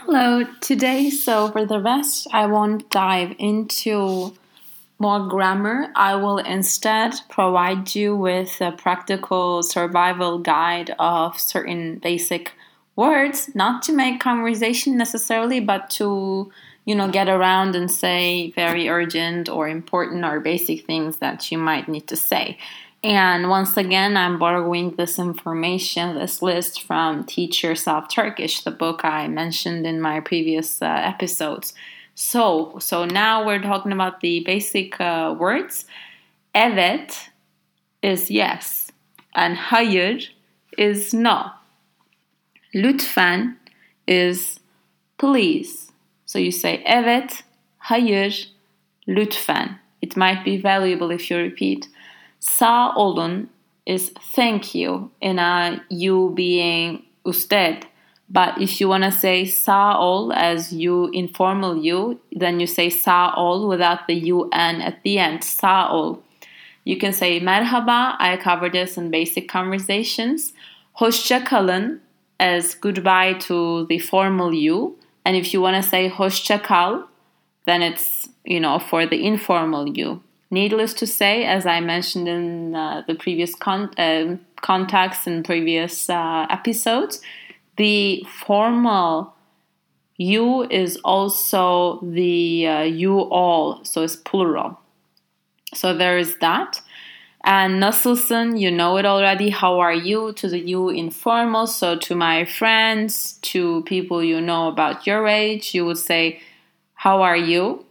Hello, today, so for the rest, I won't dive into more grammar. I will instead provide you with a practical survival guide of certain basic words, not to make conversation necessarily, but to, you know, get around and say very urgent or important or basic things that you might need to say. And once again, I'm borrowing this information, this list from Teach Yourself Turkish, the book I mentioned in my previous uh, episodes. So, so now we're talking about the basic uh, words. Evet is yes, and hayır is no. Lütfen is please. So you say evet, hayır, lütfen. It might be valuable if you repeat. Sağ olun is thank you in a you being usted. But if you want to say sağ ol as you informal you, then you say sağ ol without the un at the end. Sağ ol. You can say merhaba. I cover this in basic conversations. Hoşça kalın as goodbye to the formal you. And if you want to say hoşça kal, then it's, you know, for the informal you. Needless to say, as I mentioned in uh, the previous con- uh, contacts and previous uh, episodes, the formal you is also the uh, you all, so it's plural. So there is that. And nasılsın, you know it already. How are you? To the you informal. So to my friends, to people you know about your age, you would say, How are you?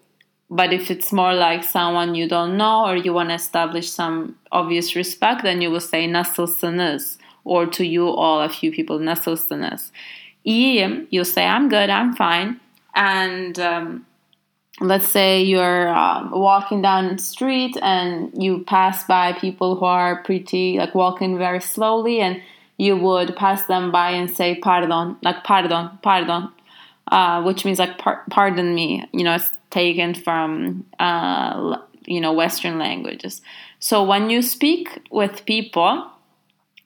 But if it's more like someone you don't know or you want to establish some obvious respect, then you will say nasılsınız or to you all, a few people, nasılsınız. İyiyim, you'll say I'm good, I'm fine. And um, let's say you're um, walking down the street and you pass by people who are pretty, like walking very slowly, and you would pass them by and say pardon, like pardon, pardon, uh, which means like par- pardon me. You know, it's taken from uh, you know Western languages. So when you speak with people,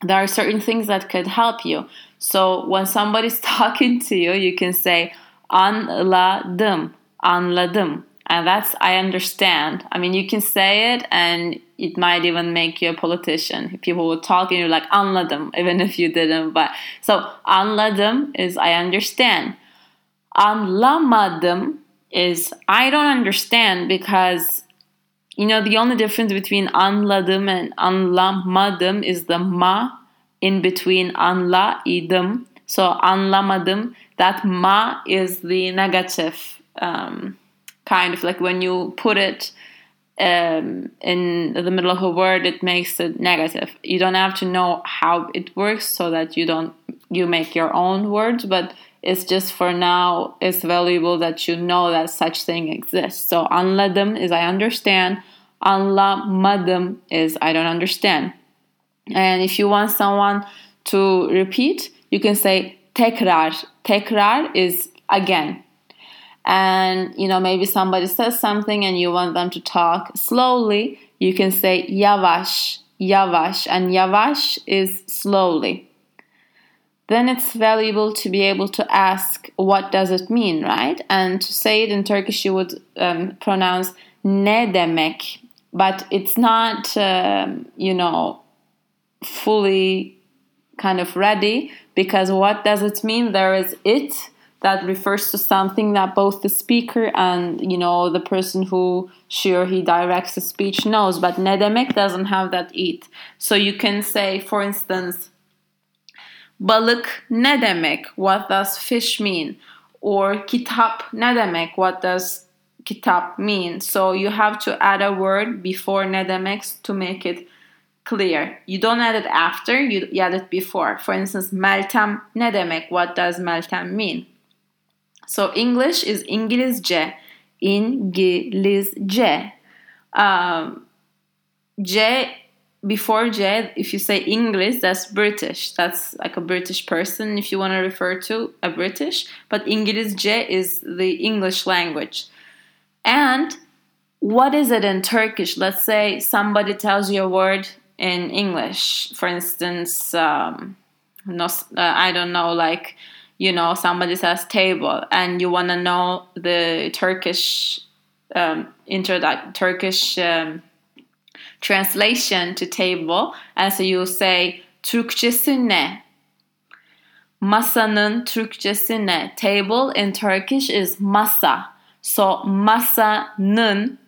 there are certain things that could help you. So when somebody's talking to you, you can say anladım, anladım. And that's I understand. I mean, you can say it and it might even make you a politician. People will talk and you're like anladım, even if you didn't. But so anladım is I understand. Anlamadım is I don't understand because you know the only difference between anladım and anlamadım is the ma in between anla idim. So anlamadım that ma is the negative um, kind of like when you put it um, in the middle of a word it makes it negative you don't have to know how it works so that you don't you make your own words but it's just for now it's valuable that you know that such thing exists. So anladım is i understand. Anlamadım is i don't understand. And if you want someone to repeat you can say tekrar. Tekrar is again. And you know maybe somebody says something and you want them to talk slowly you can say yavaş yavaş and yavaş is slowly then it's valuable to be able to ask what does it mean? right? And to say it in turkish you would um, pronounce ne demek. But it's not um, you know fully kind of ready because what does it mean? There is it that refers to something that both the speaker and you know the person who she or he directs the speech knows. But ne demek doesn't have that it. So you can say for instance balık ne demek? What does fish mean? Or kitap ne demek? What does kitap mean? So you have to add a word before ne demek to make it clear. You don't add it after you add it before. For instance meltem ne demek? What does meltem mean? So English is İngilizce. İngilizce. Um, J before J, if you say English, that's British. That's like a British person if you want to refer to a British. But İngilizce is the English language. And what is it in Turkish? Let's say somebody tells you a word in English. For instance, um, no, uh, I don't know, like you know, somebody says table and you want to know the Turkish um, Turkish um, translation to table, and so you say Türkçesi ne? Masanın Türkçesi ne? Table in Turkish is masa. So masanın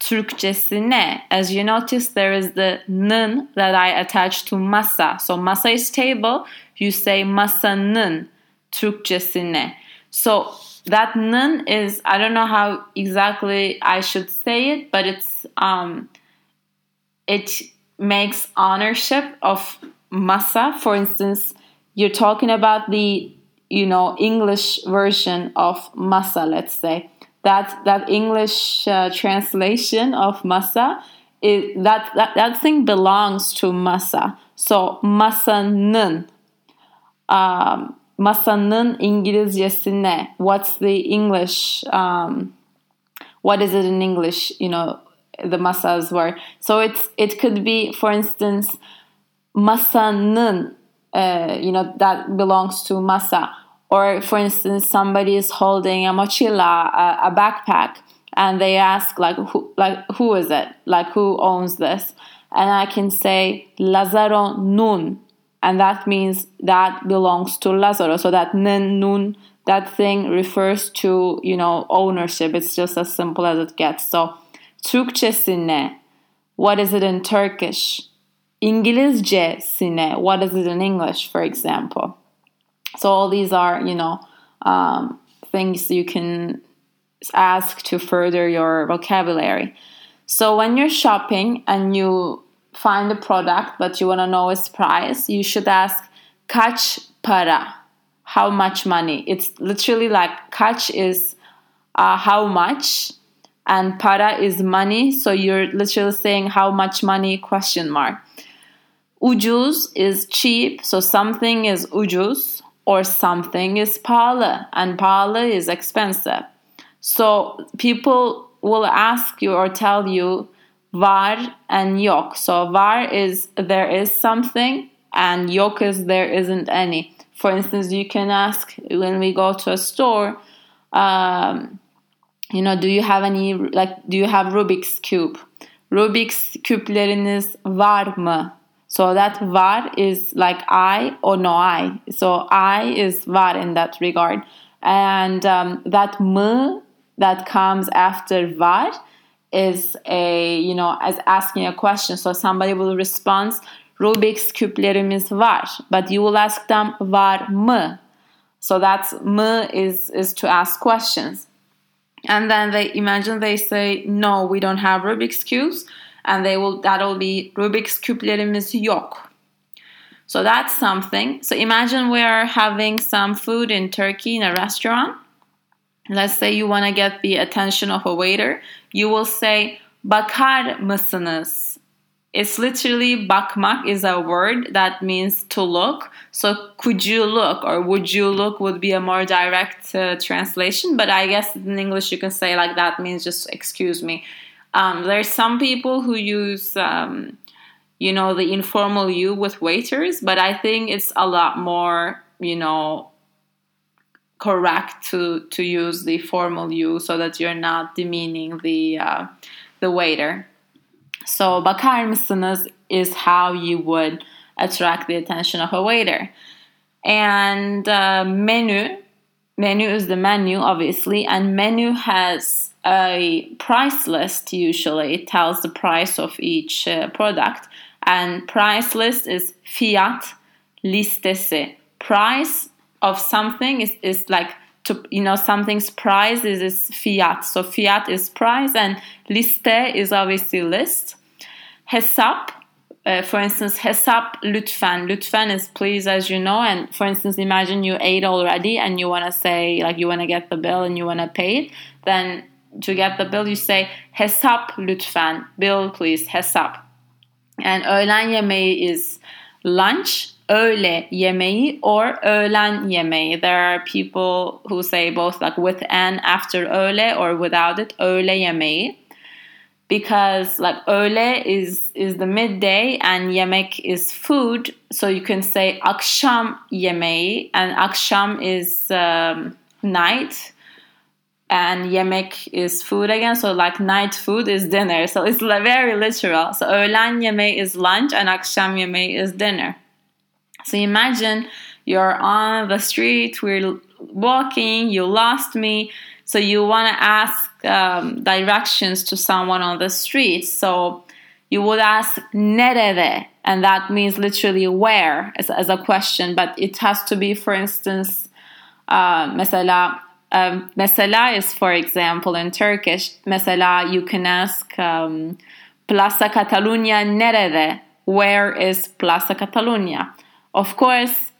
Türkçesi ne? As you notice, there is the nın that I attach to masa. So masa is table. You say masanın Türkçesi ne? So that nın is I don't know how exactly I should say it, but it's um it makes ownership of masa. For instance, you're talking about the you know English version of masa, let's say that that English uh, translation of masa is that, that that thing belongs to masa. So masanın um, masanın İngilizcesi ne? What's the English? Um, what is it in English? You know, the masas were. So it's it could be, for instance, masanın. Uh, you know that belongs to masa or for instance somebody is holding a mochila a, a backpack and they ask like who like who is it? Like who owns this? And i can say lazaro nun. And that means that belongs to lazaro. So that nun nun that thing refers to you know ownership. It's just as simple as it gets. So Türkçesine what is it in turkish İngilizcesine what is it in english for example so all these are, you know, um, things you can ask to further your vocabulary. So when you're shopping and you find a product but you want to know its price, you should ask kaç para? How much money? It's literally like kaç is uh, how much and para is money. So you're literally saying how much money question mark. Ucuz is cheap, so something is ucuz or something is pahalı and pahalı is expensive. So people will ask you or tell you var and yok. So var is there is something and yok is there isn't any. For instance, you can ask when we go to a store, um, you know, do you have any like do you have Rubik's cube? Rubik's küpleriniz var mı? So that var is like I or no I. So I is var in that regard. And um, that m that comes after var is a, you know, as asking a question. So somebody will respond, Rubik's küplerimiz var. But you will ask them, var mı? So that's m is, is to ask questions. And then they imagine they say, no, we don't have Rubik's cubes and they will that'll be Rubik's küplerimiz yok. So that's something. So imagine we're having some food in Turkey in a restaurant. Let's say you want to get the attention of a waiter. You will say bakar mısınız? It's literally bakmak is a word that means to look. So could you look or would you look would be a more direct uh, translation. But I guess in English you can say like that means just excuse me. Um, there's some people who use, um, you know, the informal you with waiters, but I think it's a lot more, you know, correct to to use the formal you so that you're not demeaning the uh, the waiter. So bakar mısınız is how you would attract the attention of a waiter. And uh, menu, menu is the menu, obviously, and menu has a price list usually it tells the price of each uh, product and price list is fiyat listesi price of something is, is like to you know something's price is, is fiyat. So fiyat is price and liste is obviously list. Hesap uh, for instance hesap lütfen lütfen is please as you know and for instance imagine you ate already and you want to say like you want to get the bill and you want to pay it then to get the bill you say hesap lütfen bill please hesap. And öğlen yemeği is lunch öğle yemeği or öğlen yemeği there are people who say both like with and after öğle or without it öğle yemeği because like öğle is is the midday and yemek is food so you can say akşam yemeği and akşam is um, night and yemek is food again. So like night food is dinner. So it's very literal. So öğlen yemeği is lunch and akşam yemeği is dinner so imagine you're on the street we're walking you lost me so you want to ask um, directions to someone on the street. So you would ask nerede, and that means literally where as, as a question, but it has to be, for instance, uh, mesela, um, mesela is, for example, in Turkish, mesela you can ask um, Plaza Catalunya nerede? Where is Plaza Catalunya? Of course,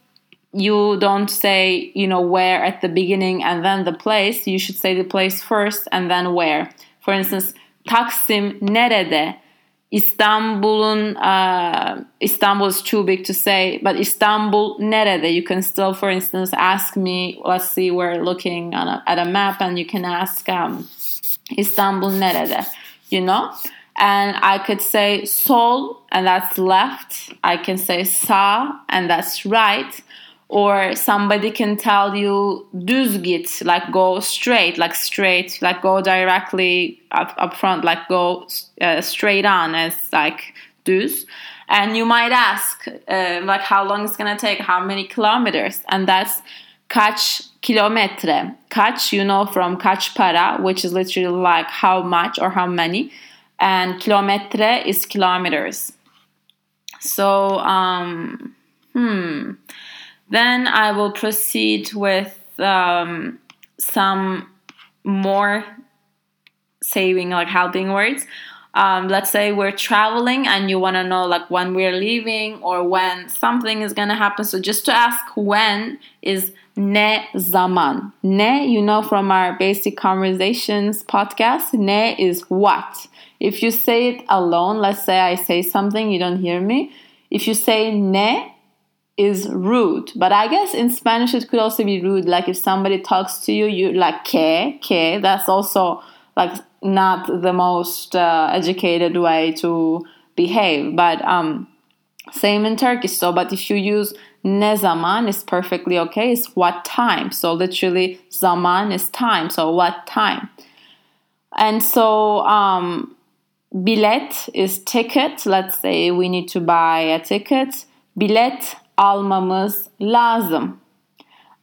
you don't say, you know, where at the beginning and then the place. You should say the place first and then where. For instance, Taksim nerede? Istanbul'un uh, Istanbul is too big to say, but Istanbul nerede? You can still, for instance, ask me. Let's see, we're looking a, at a map, and you can ask um, Istanbul nerede? You know, and I could say sol, and that's left. I can say sa, and that's right. Or somebody can tell you düz git like go straight like straight like go directly up, up front like go uh, straight on as like düz and you might ask uh, like how long it's gonna take how many kilometers? And that's kaç kilometre. Kaç you know from kaç para which is literally like how much or how many and kilometre is kilometers so um hmm then I will proceed with um, some more saving, like helping words. Um, let's say we're traveling and you want to know like when we're leaving or when something is going to happen. So just to ask when is ne zaman. Ne, you know from our basic conversations podcast, ne is what. If you say it alone, let's say I say something, you don't hear me. If you say ne, is rude. But I guess in Spanish it could also be rude. Like if somebody talks to you, you like que, que. That's also like not the most uh, educated way to behave. But um, same in Turkish. So, but if you use ne zaman, is perfectly okay. It's what time. So literally, zaman is time. So what time? And so um, bilet is ticket. Let's say we need to buy a ticket. Bilet almamız lazım.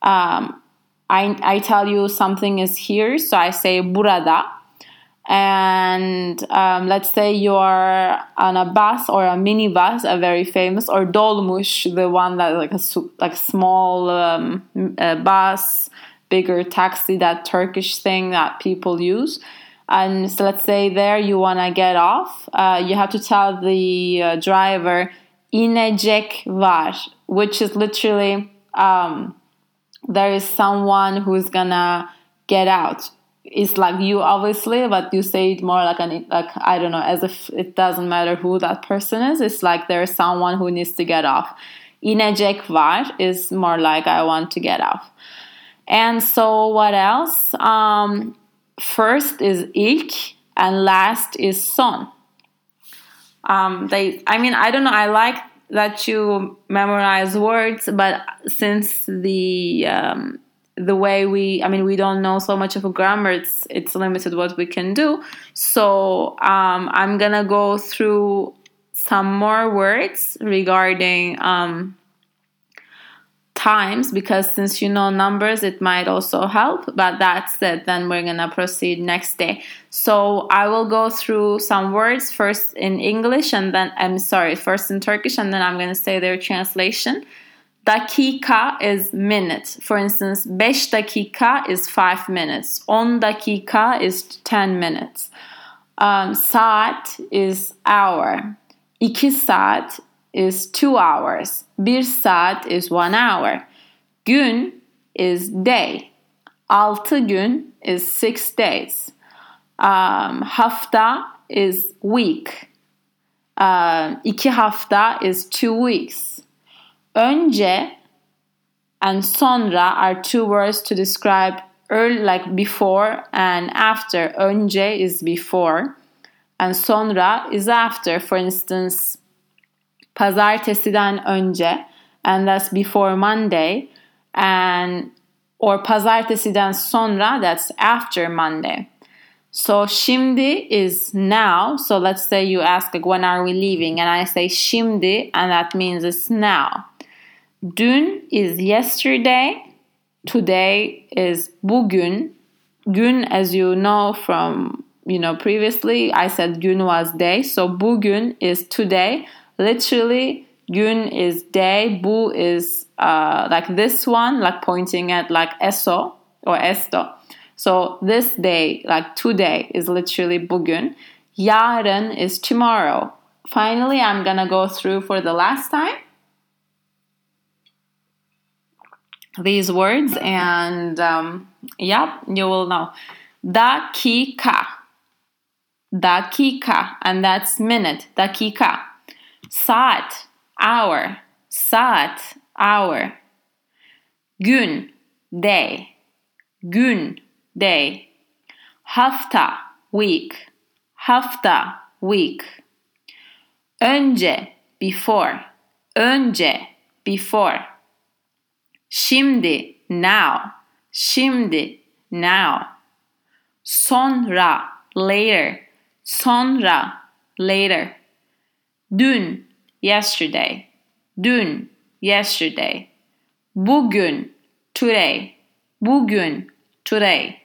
Um, I, I tell you something is here, so I say burada. And um, let's say you're on a bus or a minibus, a very famous, or dolmuş, the one that like a like small um, bus, bigger taxi, that Turkish thing that people use. And so let's say there you want to get off, uh, you have to tell the uh, driver inecek var, which is literally um, there is someone who's gonna get out. It's like you, obviously, but you say it more like an like I don't know, as if it doesn't matter who that person is. It's like there is someone who needs to get off. İnecek var is more like I want to get off. And so what else? Um, first is ilk and last is son um, they i mean i don't know i like that you memorize words but since the um, the way we i mean we don't know so much of a grammar. It's it's limited what we can do. So um, i'm gonna go through some more words regarding um, times because since you know numbers it might also help but that's it then we're gonna proceed next day. So i will go through some words first in english and then i'm sorry first in turkish and then i'm gonna say their translation dakika is minute for instance beş dakika is five minutes on dakika is 10 minutes um, saat is hour iki saat is two hours. Bir saat is one hour. Gün is day. Altı gün is six days. Um, hafta is week. Uh, iki hafta is two weeks. Önce and sonra are two words to describe early, like before and after. Önce is before. and sonra is after. For instance, pazartesiden önce and that's before Monday and or pazartesiden sonra that's after Monday. So şimdi is now. So let's say you ask like when are we leaving and I say şimdi and that means it's now. Dün is yesterday. Today is bugün. Gün as you know from you know previously I said gün was day. So bugün is today. Literally gün is day. Bu is uh, like this one like pointing at like eso or esto. So this day, like today, is literally bugün. Yarın is tomorrow. Finally, I'm gonna go through for the last time these words, and um, yep, you will know. Dakika, dakika, and that's minute. Dakika, saat, hour, saat, hour. Gün, day, gün day. Hafta week. Hafta week. Önce before. Önce before. Şimdi now. Şimdi now. Sonra later. Sonra later. Dün yesterday. Dün yesterday. Bugün today. Bugün today.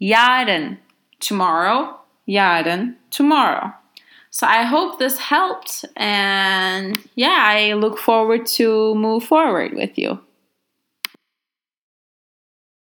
Yarın, tomorrow. Yarın, tomorrow. So I hope this helped. And yeah, I look forward to move forward with you.